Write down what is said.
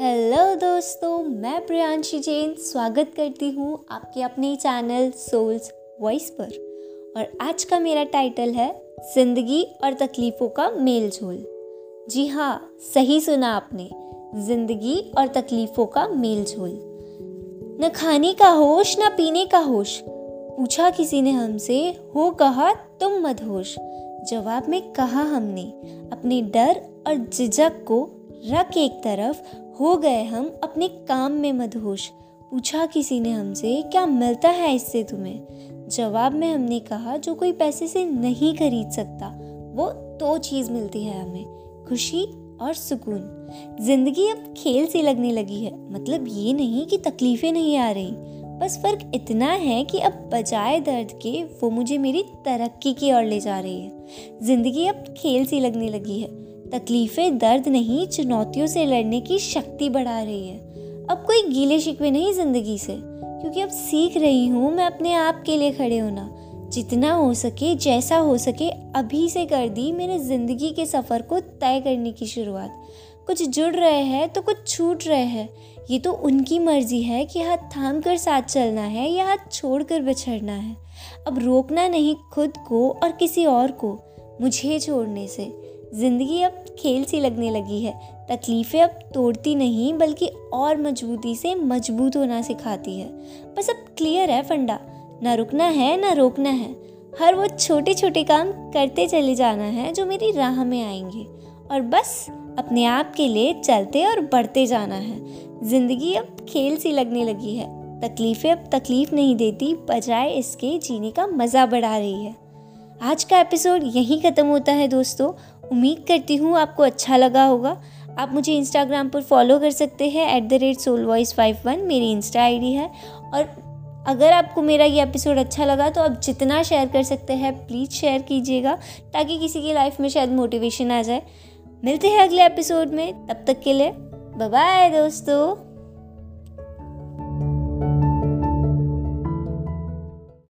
Hello दोस्तों, मैं प्रियांशी जैन स्वागत करती हूँ आपके अपने चैनल सोल्स वॉइस पर। और आज का मेरा टाइटल है, ज़िंदगी और तकलीफ़ों का मेल झोल जी हाँ सही सुना आपने, ज़िंदगी और तकलीफ़ों का मेल झोल न खाने का होश, न पीने का होश, पूछा किसी ने हमसे, हो कहा तुम मदहोश। जवाब में कहा हमने, अपने डर और झिझक को रख एक तरफ़ हो गए हम अपने काम में मदहोश। पूछा किसी ने हमसे, क्या मिलता है इससे तुम्हें? जवाब में हमने कहा, जो कोई पैसे से नहीं खरीद सकता, वो दो चीज़ मिलती है हमें, खुशी और सुकून। ज़िंदगी अब खेल से लगने लगी है मतलब ये नहीं कि तकलीफ़ें नहीं आ रही। बस फ़र्क इतना है कि अब बजाय दर्द के, वो मुझे मेरी तरक्की की ओर ले जा रही है। ज़िंदगी अब खेल सी लगने लगी है तकलीफ़ें दर्द नहीं, चुनौतियों से लड़ने की शक्ति बढ़ा रही है। अब कोई गीले शिकवे नहीं ज़िंदगी से, क्योंकि अब सीख रही हूँ मैं अपने आप के लिए खड़े होना। जितना हो सके, जैसा हो सके, अभी से कर दी मेरे ज़िंदगी के सफ़र को तय करने की शुरुआत। कुछ जुड़ रहे हैं तो कुछ छूट रहे हैं। ये तो उनकी मर्ज़ी है कि हाथ थाम कर साथ चलना है या हाथ छोड़ कर बिछड़ना है। अब रोकना नहीं खुद को और किसी और को, मुझे छोड़ने से। ज़िंदगी अब खेल सी लगने लगी है। तकलीफ़ें अब तोड़ती नहीं, बल्कि और मजबूती से मज़बूत होना सिखाती है। बस अब क्लियर है फंडा। ना रुकना है, ना रोकना है। हर वो छोटे छोटे काम करते चले जाना है जो मेरी राह में आएँगे। और बस अपने आप के लिए चलते और बढ़ते जाना है। ज़िंदगी अब खेल सी लगने लगी है। तकलीफ़ें अब तकलीफ़ नहीं देती, बजाय इसके जीने का मज़ा बढ़ा रही है। आज का एपिसोड यहीं ख़त्म होता है दोस्तों। उम्मीद करती हूँ आपको अच्छा लगा होगा। आप मुझे इंस्टाग्राम पर फॉलो कर सकते हैं at the rate soul voice five one मेरी इंस्टा आईडी है। और अगर आपको मेरा ये एपिसोड अच्छा लगा तो आप जितना शेयर कर सकते हैं प्लीज़ शेयर कीजिएगा, ताकि किसी की लाइफ में शायद मोटिवेशन आ जाए। मिलते हैं अगले एपिसोड में, तब तक के लिए बाय बाय दोस्तों।